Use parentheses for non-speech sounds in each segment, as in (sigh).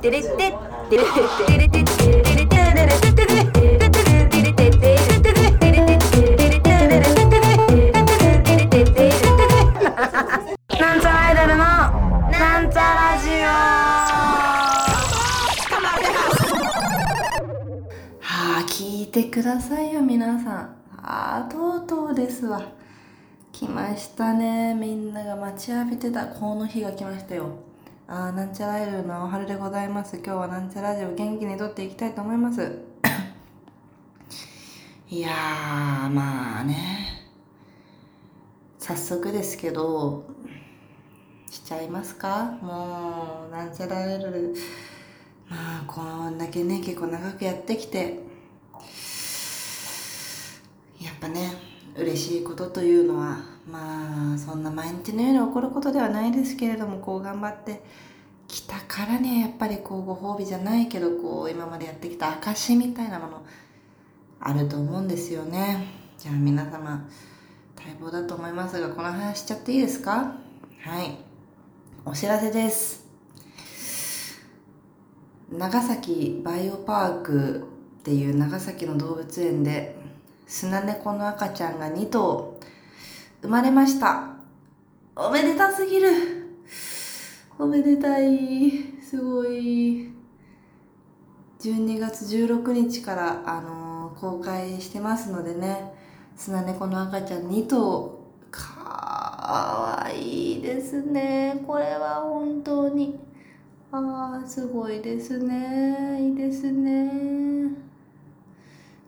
テレテテレテレテテレテテレテテテレテテテレテなんちゃらアイドルのなんちゃラジオはあ聞いてくださいよ皆さん。ああとうとうですわ。来ましたね。みんなが待ちわびてた。この日が来ましたよ。あーなんちゃらアイドルのおはるでございます。今日はなんちゃらジオ元気に撮っていきたいと思います。(coughs) いやーまあね。早速ですけどしちゃいますか？もうなんちゃらアイドル。まあこんだけね結構長くやってきて。やっぱね嬉しいことというのはまあそんな毎日のように起こることではないですけれどもこう頑張ってきたからねやっぱりこうご褒美じゃないけどこう今までやってきた証みたいなものあると思うんですよね。じゃあ皆様待望だと思いますがこの話しちゃっていいですか？はい。お知らせです。長崎バイオパークっていう長崎の動物園でスナネコの赤ちゃんが2頭。生まれました。おめでたすぎる。おめでたい。すごい。12月16日から、あのー公開してますのでね。スナネコの赤ちゃん2頭。かわいいですね。これは本当に。ああすごいですね。いいですね。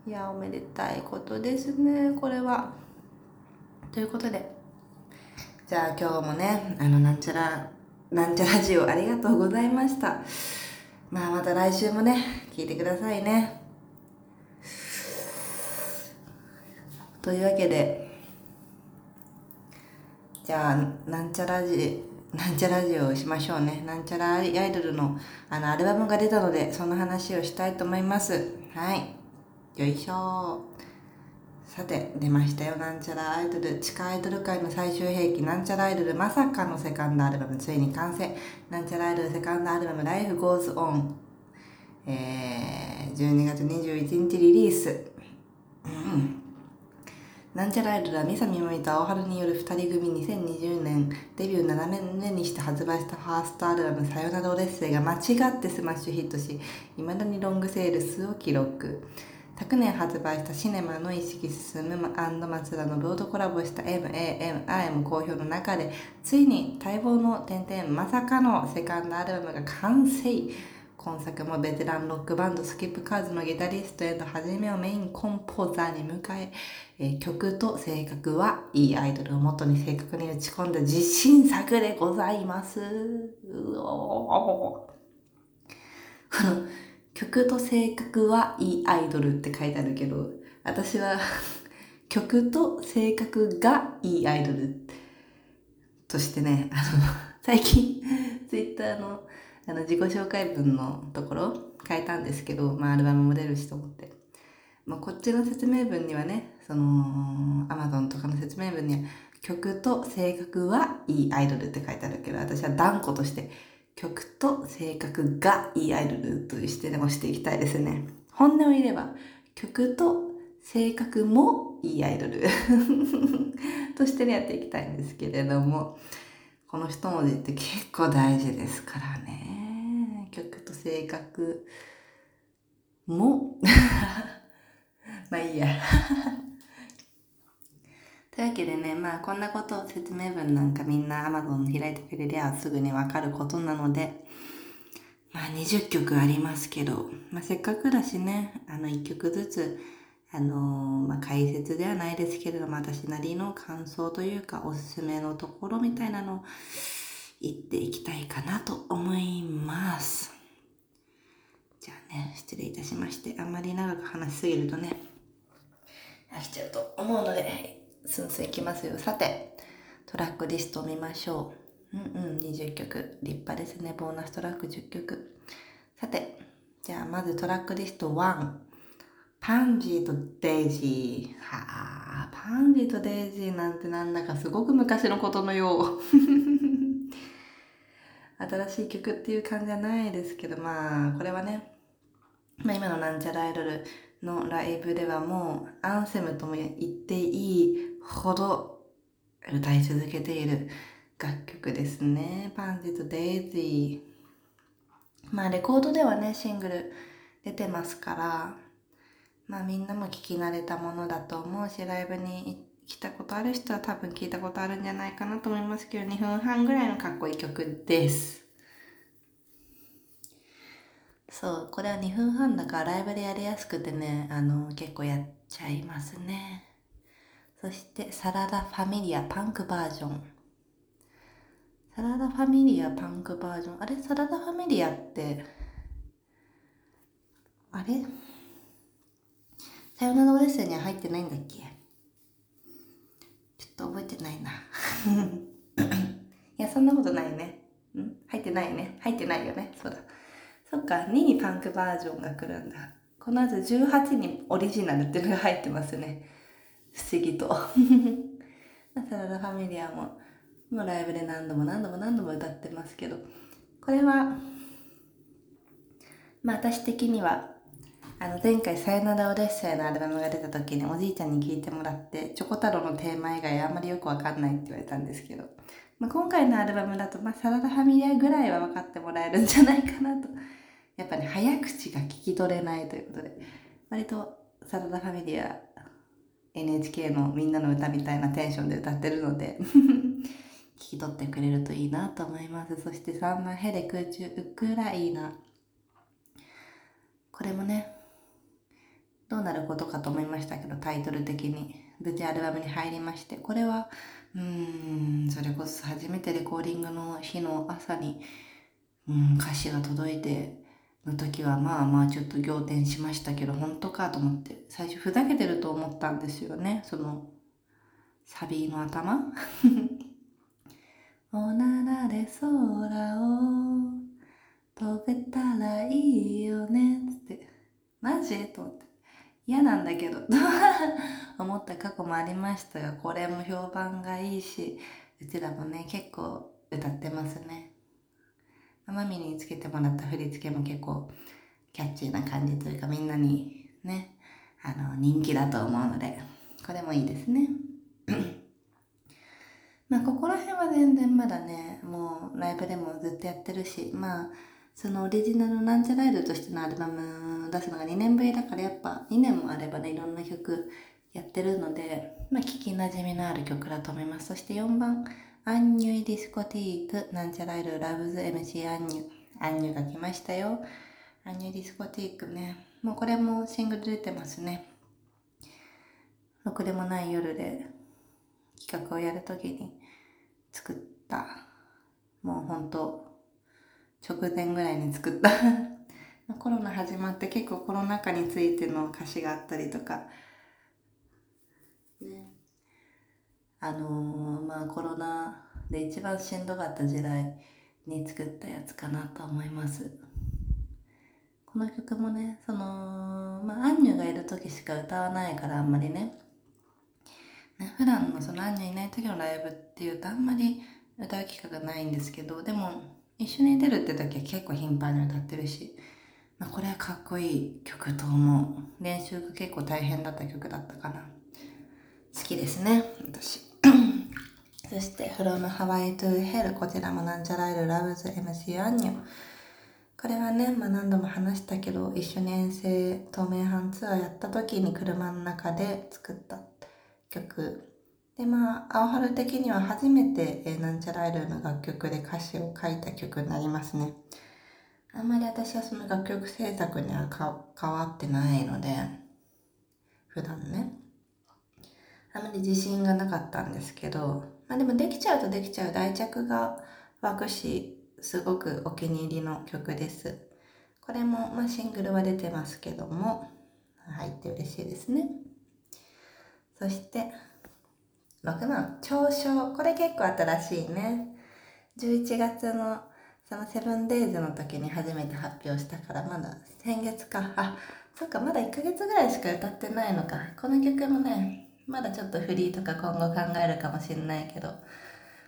いやおめでたいことですねこれは。ということでじゃあ今日もねあのなんちゃらなんちゃラジオありがとうございました。まあまた来週もね聞いてくださいね。というわけでじゃあなんちゃらジなんちゃらジオをしましょうね。なんちゃらアイドルのあのアルバムが出たのでその話をしたいと思います。はい。よいしょ。さて出ましたよ。なんちゃらアイドル地下アイドル界の最終兵器なんちゃらアイドルまさかのセカンドアルバムついに完成。なんちゃらアイドルセカンドアルバム Life Goes On えー、12月21日リリース。うん。なんちゃらアイドルはミサミモミと青春による2人組2020年デビュー7年目にして発売したファーストアルバム「さよならオデッセイ」が間違ってスマッシュヒットしいまだにロングセールスを記録。昨年発売したシネマの意識進む松田のロードコラボした MAMIM 好評の中でついに待望の点々まさかのセカンドアルバムが完成今作もベテランロックバンドスキップカーズのギタリストへと初めをメインコンポーザーに迎ええ曲と性格はいいアイドルをもとに正確に打ち込んだ自信作でございます。うおー (laughs) 曲と性格はいいアイドルって書いてあるけど私は (laughs) 曲と性格がいいアイドルとしてねあの最近 (laughs) ツイッターのあの自己紹介文のところ変えたんですけど、まあ、アルバムも出るしと思って、まあ、こっちの説明文にはねその Amazon とかの説明文には曲と性格はいいアイドルって書いてあるけど私は断固として曲と性格がいいアイドルとしてね押していきたいですね。本音を言えば曲と性格もいいアイドルとしてねやっていきたいんですけれどもこの一文字って結構大事ですからね。曲と性格も。(laughs) まあいいや。というわけでねまあこんなことを説明文なんかみんな Amazon 開いてくれりゃすぐにわかることなのでまあ20曲ありますけど、まあ、せっかくだしねあの1曲ずつあのーまあ、解説ではないですけれども私なりの感想というかおすすめのところみたいなのを言っていきたいかなと思います。じゃあね失礼いたしましてあんまり長く話しすぎるとね飽きちゃうと思うのでスンスンいきますよ。さてトラックリストを見ましょう。うんうん20曲。立派ですね。ボーナストラック10曲。さてじゃあまずトラックリスト1パンジーとデイジー。はあ、パンジーとデイジーなんてなんだかすごく昔のことのよう。(laughs) 新しい曲っていう感じじゃないですけど、まあ、これはね、まあ今のなんちゃらアイドルのライブではもうアンセムとも言っていいほど歌い続けている楽曲ですね。パンジとデイジー。まあレコードではね、シングル出てますから、まあみんなも聞き慣れたものだと思うし、ライブに来たことある人は多分聞いたことあるんじゃないかなと思いますけど、2分半ぐらいのかっこいい曲です。そう、これは2分半だからライブでやりやすくてね、あの、結構やっちゃいますね。そしてサラダファミリアパンクバージョン。サラダファミリアパンクバージョン。あれサラダファミリアって、あれ？さよならオデッセイには入ってないんだっけ？ちょっと覚えてないな。(laughs) いや、そんなことないね。ん？入ってないね。入ってないよね。そうだ。そっか、2にパンクバージョンが来るんだ。この後18にオリジナルっていうのが入ってますね。不思議と。(laughs) サラダファミリアも、もうライブで何度も何度も何度も歌ってますけど、これは、まあ私的には、あの前回さよならオデッセイのアルバムが出た時におじいちゃんに聞いてもらって、チョコ太郎のテーマ以外あんまりよくわかんないって言われたんですけど、まあ、今回のアルバムだと、まあ、サラダファミリアぐらいは分かってもらえるんじゃないかなと。やっぱね、早口が聞き取れないということで、割とサラダファミリア NHK のみんなの歌みたいなテンションで歌ってるので (laughs) 聞き取ってくれるといいなと思います。そして3番ヘレ空中ウクライナ。これもね、どうなることかと思いましたけど、タイトル的に。無事アルバムに入りまして、これは、うーん、それこそ初めてレコーディングの日の朝に、うん、歌詞が届いて、の時はまあまあちょっと仰天しましたけど、本当かと思って、最初ふざけてると思ったんですよね、その、サビの頭。(laughs) おならで空を飛べたらいいよねって、マジ？と思って。嫌なんだけど、(laughs) 思った過去もありましたが、これも評判がいいし、うちらもね、結構歌ってますね。マミにつけてもらった振り付けも結構キャッチーな感じというかみんなにね、あの人気だと思うので、これもいいですね。(clears throat) まあここら辺は全然まだね、もうライブでもずっとやってるし、まあそのオリジナルなんちゃらイルとしてのアルバム出すのが2年ぶりだからやっぱ2年もあればね、いろんな曲やってるので、まあ聞き馴染みのある曲だと思います。そして4番、アンニュイディスコティーク、なんちゃらいるラブズ MC アンニュ。アンニュが来ましたよ。アンニュイディスコティークね。もうこれもシングル出てますね。ろくでもない夜で企画をやるときに作った。もうほんと直前ぐらいに作った (laughs) コロナ始まって結構コロナ禍についての歌詞があったりとか、ね、あのー、まあコロナで一番しんどかった時代に作ったやつかなと思います。この曲もね、その、まあ、アンニュがいる時しか歌わないからあんまりね、ね普段のそのアンニュいない時のライブっていうとあんまり歌う機会がないんですけど、でも一緒に出るって時は結構頻繁に歌ってるし、まあ、これはかっこいい曲と思う。練習が結構大変だった曲だったかな。好きですね、私。(coughs) そして、From Hawaii to Hell こちらもなんちゃらいる Loves MC アンニョ。これはね、まあ何度も話したけど、一緒に遠征透明版ツアーやった時に車の中で作った曲。で、まあ、青春的には初めて、えー、なんちゃらいるの楽曲で歌詞を書いた曲になりますね。あんまり私はその楽曲制作には変わってないので、普段ね。あまり自信がなかったんですけど、まあでもできちゃうとできちゃう大着が湧くし、すごくお気に入りの曲です。これも、まあ、シングルは出てますけども、入って嬉しいですね。そして、6番、長章。これ結構新しいね。11月のそのセブンデイズの時に初めて発表したから、まだ先月か。あ、そっか、まだ1ヶ月ぐらいしか歌ってないのか。この曲もね、まだちょっとフリーとか今後考えるかもしれないけど、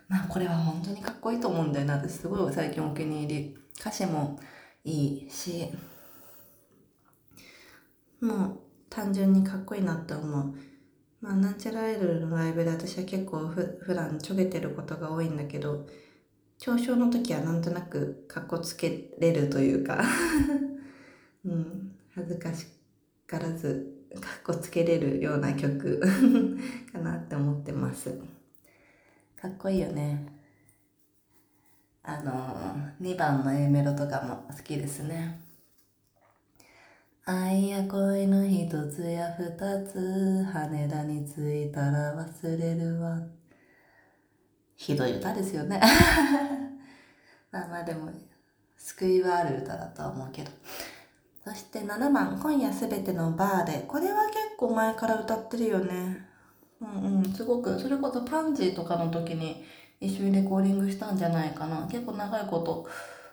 まあこれは本当にかっこいいと思うんだよな私すごい最近お気に入り歌詞もいいし。もう単純にかっこいいなって思う。まあなんちゃらアイドルのライブで私は結構ふ普段ちょげてることが多いんだけど嘲笑の時はなんとなくかっこつけれるというか。(laughs) うん恥ずかしからず。かっこつけれるような曲 (laughs) かなって思ってます。かっこいいよね。あの2番の A メロとかも好きですね。愛や恋の一つや二つ羽田に着いたら忘れるわ。ひどい歌ですよね。(laughs) まあまあでも救いはある歌だとは思うけど。そして7番「今夜すべてのバーで」これは結構前から歌ってるよね。うんうん。すごくそれこそパンジーとかの時に一緒にレコーディングしたんじゃないかな。結構長いこと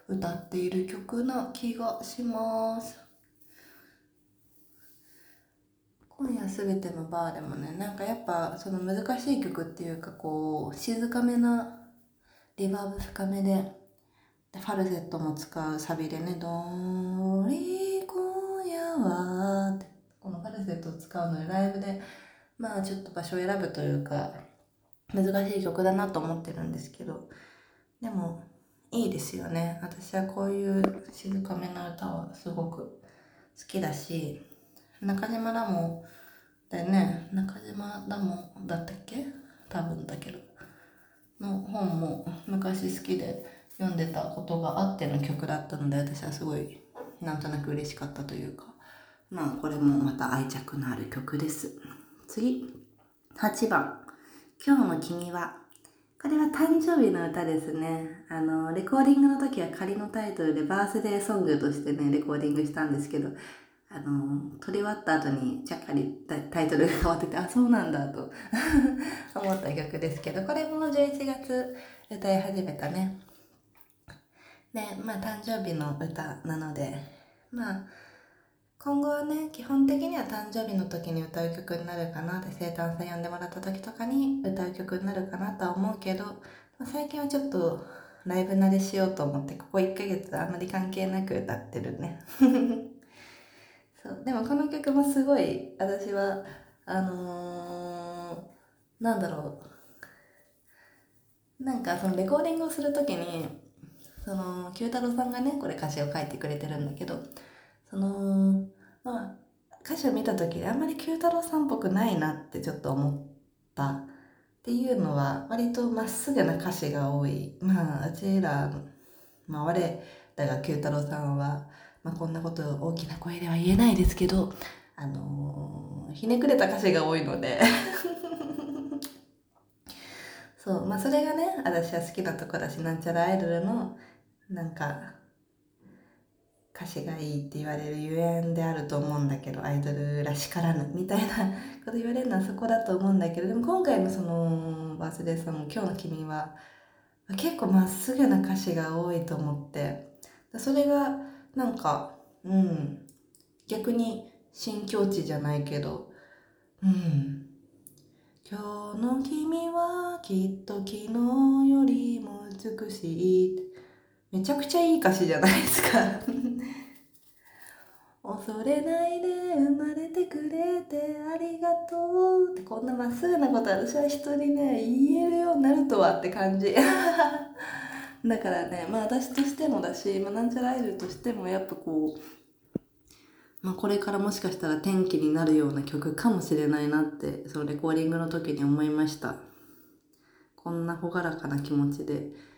歌っている曲な気がします。今夜すべてのバーでもねなんかやっぱその難しい曲っていうかこう静かめなリバーブ深めでファルセットも使うサビでね「どーり今夜は」ってこのファルセットを使うのでライブでまあちょっと場所を選ぶというか難しい曲だなと思ってるんですけどでもいいですよね。私はこういう静かめな歌はすごく好きだし中島らもだよね。中島らもだったっけ？多分だけど。の本も昔好きで読んでたことがあっての曲だったので私はすごいなんとなく嬉しかったというか。まあこれもまた愛着のある曲です次8番「今日の君は」これは誕生日の歌ですね。あの、レコーディングの時は仮のタイトルでバースデーソングとしてね、レコーディングしたんですけど、あの、撮り終わった後にちゃっかりタイトルが変わってて、あ、そうなんだと (laughs) 思った曲ですけど、これも11月歌い始めたね。で、まあ誕生日の歌なので、まあ、今後はね、基本的には誕生日の時に歌う曲になるかなって生誕祭呼んでもらった時とかに歌う曲になるかなとは思うけど、最近はちょっとライブ慣れしようと思って、ここ1ヶ月あんまり関係なく歌ってるね。(laughs) そうでもこの曲もすごい私はあのー、なんだろうなんかそのレコーディングをする時にその九太郎さんがねこれ歌詞を書いてくれてるんだけどそのまあ歌詞を見た時にあんまり九太郎さんっぽくないなってちょっと思ったっていうのは割とまっすぐな歌詞が多い。まあうちらまあ我らが九太郎さんはまあ、こんなこと大きな声では言えないですけど、あのー、ひねくれた歌詞が多いので。(laughs) そう、まあそれがね、私は好きなとこだし、なんちゃらアイドルの、なんか、歌詞がいいって言われるゆえんであると思うんだけど、アイドルらしからぬみたいな (laughs) こと言われるのはそこだと思うんだけど、でも今回のその、バースデーさんも今日の君は、結構まっすぐな歌詞が多いと思って、それが、なんか、うん、逆に新境地じゃないけど、うん。今日の君はきっと昨日よりも美しい。めちゃくちゃいい歌詞じゃないですか。(laughs) 恐れないで生まれてくれてありがとうってこんなまっすぐなこと私は人にね言えるようになるとはって感じ。(laughs) だからねまあ私としてもだし、まあ、なんちゃらアイドルとしてもやっぱこう、まあ、これからもしかしたら転機になるような曲かもしれないなってそのレコーディングの時に思いました。こんな朗らかな気持ちで。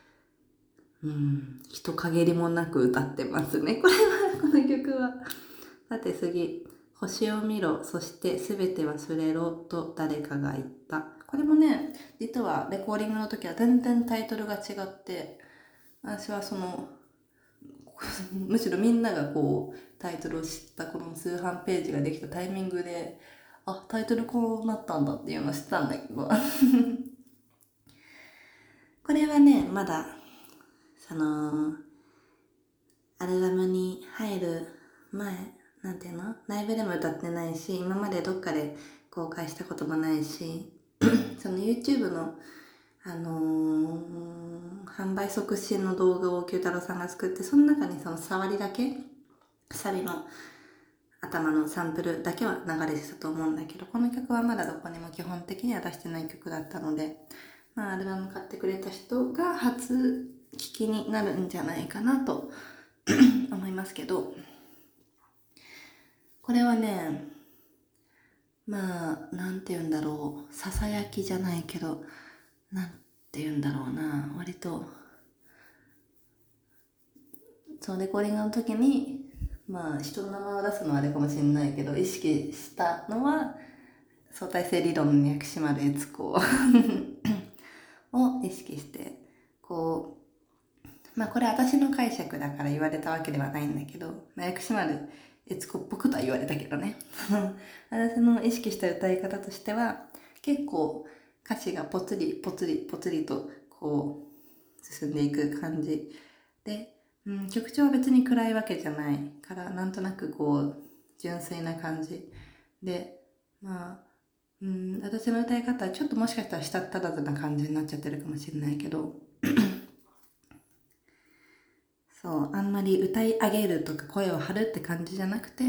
うん。人陰りもなく歌ってますね。(laughs) これはこの曲は。さて次星を見ろ。そして全て忘れろと誰かが言った。これもね実はレコーディングの時は全然タイトルが違って私はその (laughs) むしろみんながこうタイトルを知ったこの通販ページができたタイミングであタイトルこうなったんだっていうのを知ったんだけど。(laughs) これはねまだそのアルバムに入る前なんていうの？ライブでも歌ってないし今までどっかで公開したこともないし (clears throat) その YouTube のあのー、販売促進の動画を九太郎さんが作って、その中にその触りだけ、サビの頭のサンプルだけは流れてたと思うんだけど、この曲はまだどこにも基本的には出してない曲だったので、まあ、アルバム買ってくれた人が初聴きになるんじゃないかなと (clears throat) 思いますけど、これはね、まあ、なんて言うんだろう、ささやきじゃないけど、なんて言うんだろうな、割と、そう、レコーディングの時に、まあ、人の名前を出すのはあれかもしれないけど、意識したのは、相対性理論の薬師丸悦子 (coughs) を意識して、こう、まあこれ私の解釈だから言われたわけではないんだけど、まあ、薬師丸悦子っぽくとは言われたけどね。(laughs) 私の意識した歌い方としては、結構歌詞がぽつりぽつりぽつりとこう進んでいく感じで、うん、曲調は別に暗いわけじゃないからなんとなくこう純粋な感じでまあ、うん、私の歌い方はちょっともしかしたらしたったらずな感じになっちゃってるかもしれないけどそうあんまり歌い上げるとか声を張るって感じじゃなくて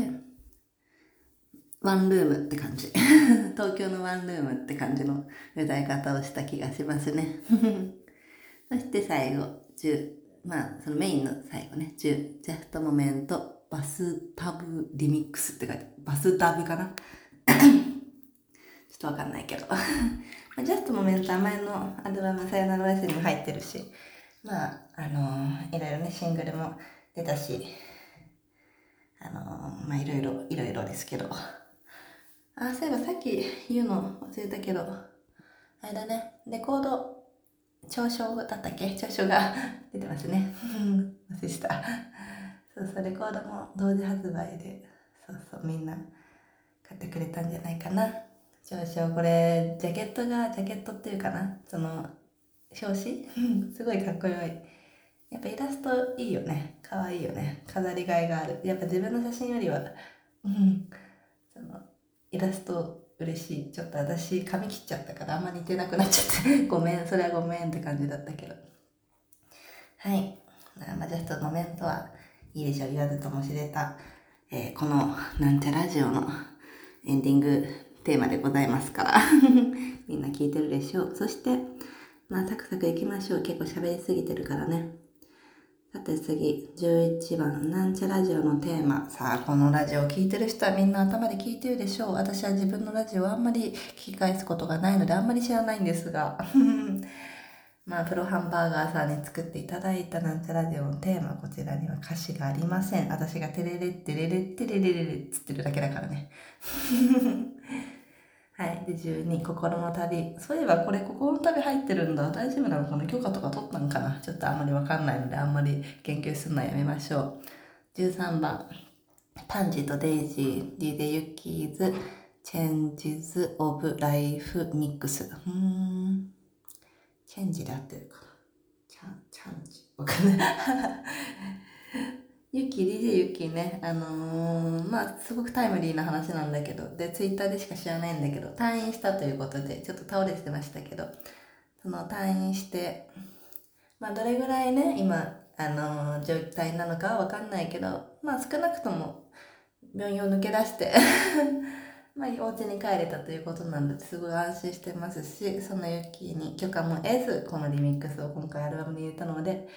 ワンルームって感じ。(laughs) 東京のワンルームって感じの歌い方をした気がしますね。(laughs) そして最後、10、まあ、そのメインの最後ね、10、ジャストモメント、バスタブリミックスって書いて、バスタブかな？(coughs) ちょっとわかんないけど。(laughs) ジャストモメントは前のアルバムさよならオデッセイにも入ってるし、まあ、あの、いろいろね、シングルも出たし、あの、まあ、いろいろ、いろいろですけど、あ、そういえばさっき言うの忘れたけど、あれだね、レコード、長所だったっけ？長所が (laughs) 出てますね。(laughs) 忘れした。そうそう、レコードも同時発売で、そうそう、みんな買ってくれたんじゃないかな。長所、これ、ジャケットが、ジャケットっていうかな、その、表紙？すごいかっこよい。やっぱイラストいいよね。かわいいよね。飾りがいがある。やっぱ自分の写真よりは、うん、その、イラスト嬉しい。ちょっと私髪切っちゃったからあんま似てなくなっちゃって (laughs) ごめん、それはごめんって感じだったけど。はい。まあ、ジャストのメントはいいでしょう。言わずとも知れた、えー、このなんちゃラジオのエンディングテーマでございますから (laughs) みんな聞いてるでしょう。そして、まあ、サクサクいきましょう。結構喋りすぎてるからね。さて次、11番、なんちゃラジオのテーマ。さあ、このラジオを聴いてる人はみんな頭で聞いてるでしょう。私は自分のラジオをあんまり聞き返すことがないので、あんまり知らないんですが。(laughs) まあ、プロハンバーガーさんに作っていただいたなんちゃラジオのテーマ、こちらには歌詞がありません。私がテレレッテレレッテレレレレっつってるだけだからね。(laughs) はい。で、12、心の旅。そういえばこれ、心の旅入ってるんだ。大丈夫なのかな？許可とか取ったんかな？ちょっとあんまりわかんないので、あんまり研究するのはやめましょう。13番、パンジーとデイジー、ディデユキーズ、チェンジズ・オブ・ライフ・ミックス。うん。チェンジで合ってるかな？チャン、チャンジ。わかんない。ユッキー、DJ ユッキーね、あのー、まあ、すごくタイムリーな話なんだけど、で、ツイッターでしか知らないんだけど、退院したということで、ちょっと倒れてましたけど、その退院して、まあ、どれぐらいね、今、あのー、状態なのかはわかんないけど、まあ、少なくとも、病院を抜け出して (laughs) まあ、お家に帰れたということなんで、すごい安心してますし、そのユッキーに許可も得ず、このリミックスを今回アルバムに入れたので、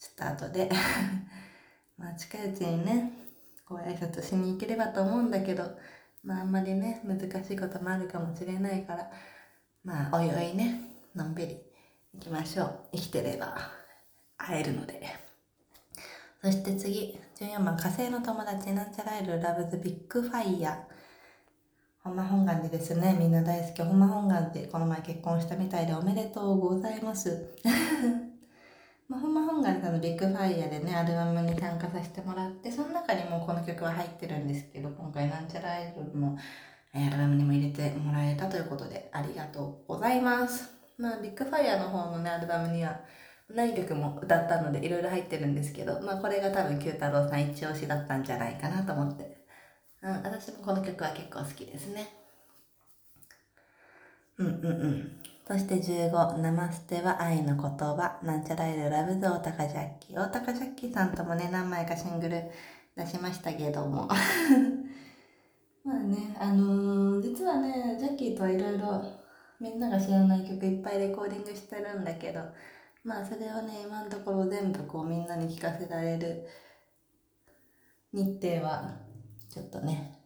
ちょっと後で (laughs) まあ近いうちにね、こう挨拶しに行ければと思うんだけど、まああんまりね、難しいこともあるかもしれないから、まあおいおいね、のんびり行きましょう。生きてれば会えるので。そして次、14番、火星の友達、なんちゃらいるラブズビッグファイヤー。ほんま本願寺ですね。みんな大好き。ほんま本願寺。この前結婚したみたいでおめでとうございます。まあ、ほんま本願さんのビッグファイヤーでね、アルバムに参加させてもらって、その中にもこの曲は入ってるんですけど、今回なんちゃらアイドルのアルバムにも入れてもらえたということで、ありがとうございます。まあ、ビッグファイヤーの方のね、アルバムには何曲も歌ったのでいろいろ入ってるんですけど、まあこれが多分九太郎さん一押しだったんじゃないかなと思って。うん、私もこの曲は結構好きですね。うんうんうん。そして15、ナマステは愛の言葉、なんちゃらいるラブズ大高ジャッキー。大高ジャッキーさんともね、何枚かシングル出しましたけども。(laughs) まあね、あのー、実はね、ジャッキーとはいろいろみんなが知らない曲いっぱいレコーディングしてるんだけど、まあそれをね、今のところ全部こうみんなに聞かせられる日程は、ちょっとね、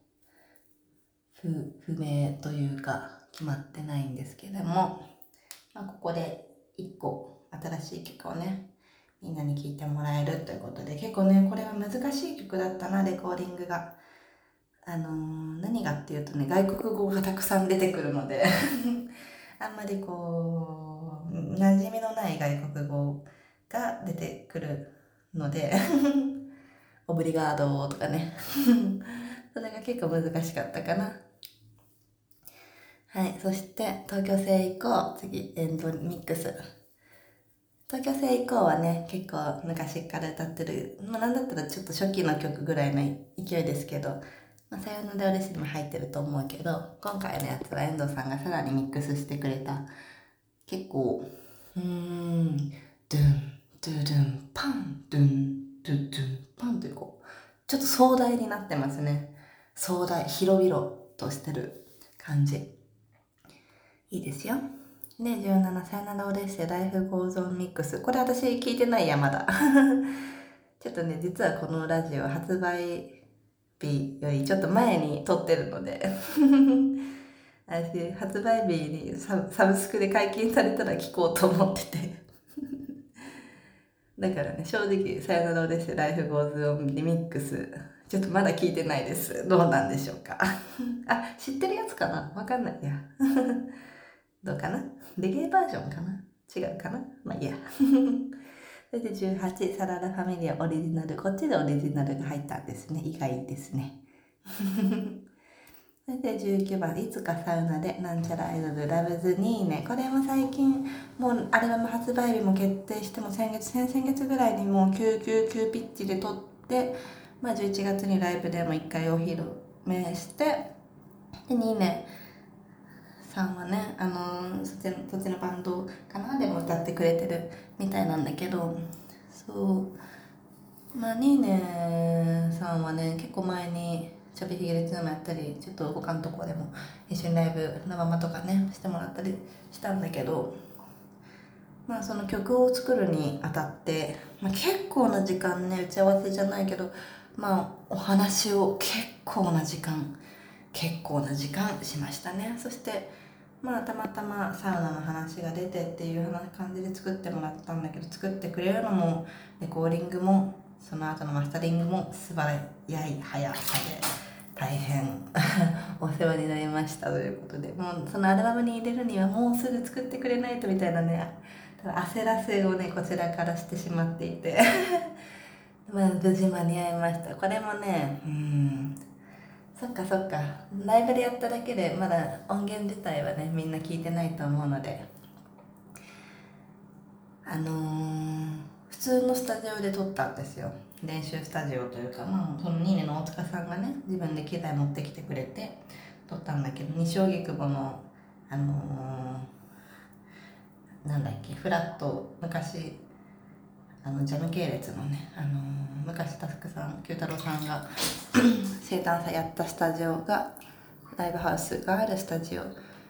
不、不明というか、決まってないんですけども、まあ、ここで1個新しい曲をねみんなに聴いてもらえるということで結構ねこれは難しい曲だったなレコーディングが。あのー、何がっていうとね外国語がたくさん出てくるので (laughs) あんまりこう馴染みのない外国語が出てくるので (laughs) オブリガードとかね (laughs) それが結構難しかったかな。はい。そして、東京生以降、次、エンドミックス。東京生以降はね、結構昔から歌ってる、まあなんだったらちょっと初期の曲ぐらいの勢いですけど、まあ、さよなら嬉しいも入ってると思うけど、今回のやつは遠藤さんがさらにミックスしてくれた、結構、うーん、ドゥン、ドゥドゥン、パン、ドゥン、ドゥドゥン、パンというこう、ちょっと壮大になってますね。壮大、広々としてる感じ。いいですよ。で、17、さよならオレッセ Life goes on mix。これ私聞いてないや、まだ。(laughs) ちょっとね、実はこのラジオ発売日よりちょっと前に撮ってるので (laughs) 私、発売日にサブスクで解禁されたら聞こうと思ってて (laughs) だからね、正直、さよならオレッセ Life goes on remix。ちょっとまだ聞いてないです。どうなんでしょうか。あ、知ってるやつかな？わかんないや。どうかな？レゲエバージョンかな？違うかな？まあいいや。(laughs) それで18、サラダファミリアオリジナル。こっちでオリジナルが入ったんですね。意外ですね。(laughs) それで19番、いつかサウナでなんちゃらアイドルラブズニーネ。これも最近、もうアルバム発売日も決定しても先月、先々月ぐらいにもう999ピッチで撮って、まあ11月にライブでも一回お披露目して、で、ニーネ。さんはね、あのそっちのそっちのバンドかなでも歌ってくれてるみたいなんだけどそう。まあニーネさんはね結構前にちょびひげでツーもやったりちょっと他のとこでも一緒にライブ生マとかねしてもらったりしたんだけどまあその曲を作るにあたって、まあ、結構な時間ね打ち合わせじゃないけどまあお話を結構な時間結構な時間しましたね。そしてまあたまたまサウナの話が出てっていう感じで作ってもらったんだけど作ってくれるのもレコーディングもその後のマスタリングも素早い速さで大変 (laughs) お世話になりましたということでもうそのアルバムに入れるにはもうすぐ作ってくれないとみたいなね焦らせをねこちらからしてしまっていて。(laughs) まあ無事間に合いました。これもねうんそっかそっか。ライブでやっただけでまだ音源自体はねみんな聞いてないと思うので。あのー、普通のスタジオで撮ったんですよ。練習スタジオというか、まあ、その2年の大塚さんがね自分で機材持ってきてくれて撮ったんだけど西荻窪のあのー、なんだっけフラット昔あのジャム系列のね、あの、昔タスクさん九太郎さんが (clears throat) 生誕祭やったスタジオがライブハウスがあるスタジオ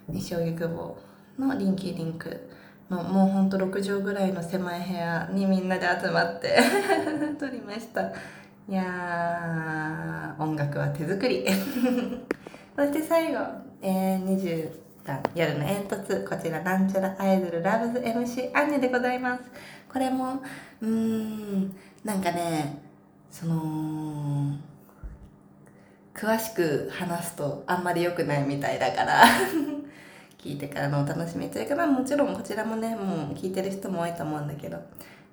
西荻窪のリンキーリンクのもうほんと6畳ぐらいの狭い部屋にみんなで集まって (laughs) 撮りました。いや音楽は手作り。(laughs) そして最後、えー、20段夜の煙突こちらなんちゃらアイドルラブズ MC アンニでございます。これもうーんなんかねその詳しく話すとあんまり良くないみたいだから (laughs) 聞いてからのお楽しみというか、まあもちろんこちらもね、もう聞いてる人も多いと思うんだけど、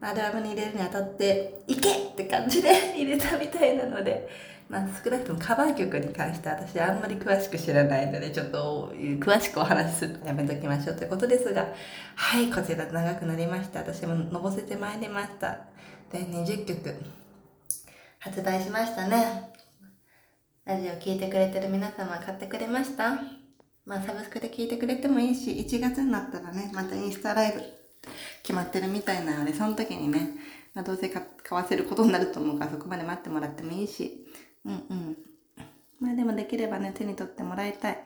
アルバムに入れるにあたって、いけって感じで入れたみたいなので、まあ少なくともカバー曲に関して私あんまり詳しく知らないので、ちょっと詳しくお話しするのやめときましょうということですが、はい、こちら長くなりました。私ものぼせてまいりました。で、20曲発売しましたね。ラジオ聴いてくれてる皆様買ってくれましたまあサブスクで聞いてくれてもいいし、1月になったらね、またインスタライブ決まってるみたいなので、その時にね、まあ、どうせ買わせることになると思うから、そこまで待ってもらってもいいし、うんうん。まあでもできればね、手に取ってもらいたい。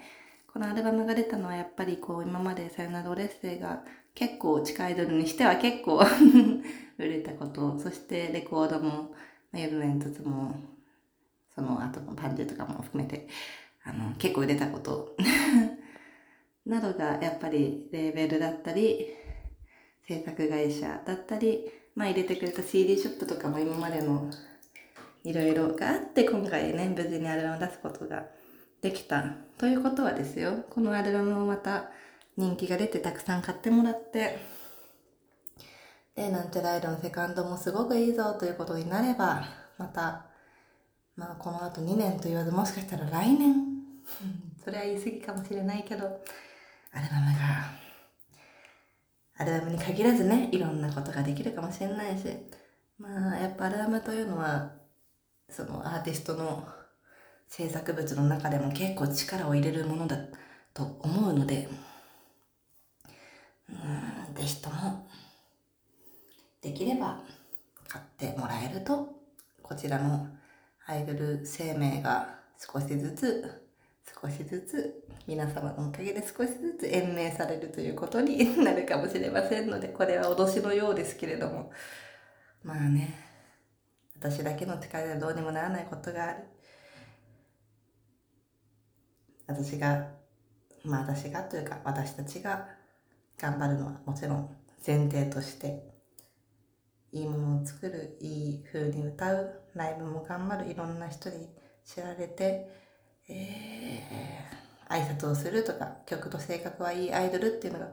このアルバムが出たのはやっぱりこう、今までさよならオレッセイが結構地下アイドルにしては結構 (laughs) 売れたこと、そしてレコードも、夜の煙突も、その後のパンジュとかも含めて、あの、結構売れたこと (laughs) などがやっぱりレーベルだったり、制作会社だったり、まあ入れてくれた CD ショップとかも今までのいろいろがあって今回ね、無事にアルバムを出すことができた。ということはですよ、このアルバムをまた人気が出てたくさん買ってもらって、で、なんちゃらアイドのセカンドもすごくいいぞということになれば、また、まあこの後2年と言わずもしかしたら来年、それは言い過ぎかもしれないけど、アルバムが、アルバムに限らずね、いろんなことができるかもしれないし、まあやっぱアルバムというのは、そのアーティストの制作物の中でも結構力を入れるものだと思うので、うん、ぜひとも、できれば買ってもらえると、こちらのアイドル生命が少しずつ、少しずつ、皆様のおかげで少しずつ延命されるということになるかもしれませんので、これは脅しのようですけれども、まあね、私だけの力ではどうにもならないことがある。私が、まあ私がというか私たちが頑張るのはもちろん前提として、いいものを作る、いい風に歌う、ライブも頑張る、いろんな人に知られて、えー、挨拶をするとか、曲と性格はいいアイドルっていうのが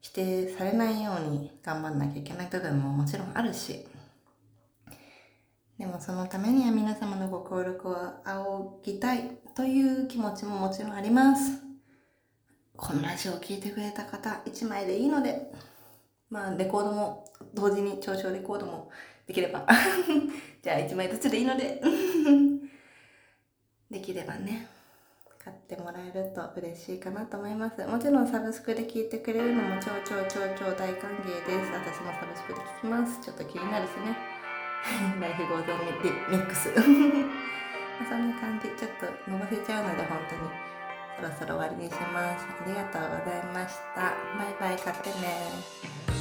否定されないように頑張んなきゃいけない部分ももちろんあるし、もそのためには皆様のご協力を仰ぎたいという気持ちももちろんあります。このラジオを聴いてくれた方、1枚でいいので、まあ、レコードも、同時に長所レコードもできれば。(laughs) じゃあ1枚ずつでいいので (laughs) できればね、買ってもらえると嬉しいかなと思います。もちろんサブスクで聴いてくれるのも超超超超大歓迎です。私もサブスクで聴きます。ちょっと気になるしね。ライフゴードミックス。(laughs) そんな感じ。ちょっと伸ばせちゃうので本当に。そろそろ終わりにします。ありがとうございました。バイバイ。買ってね。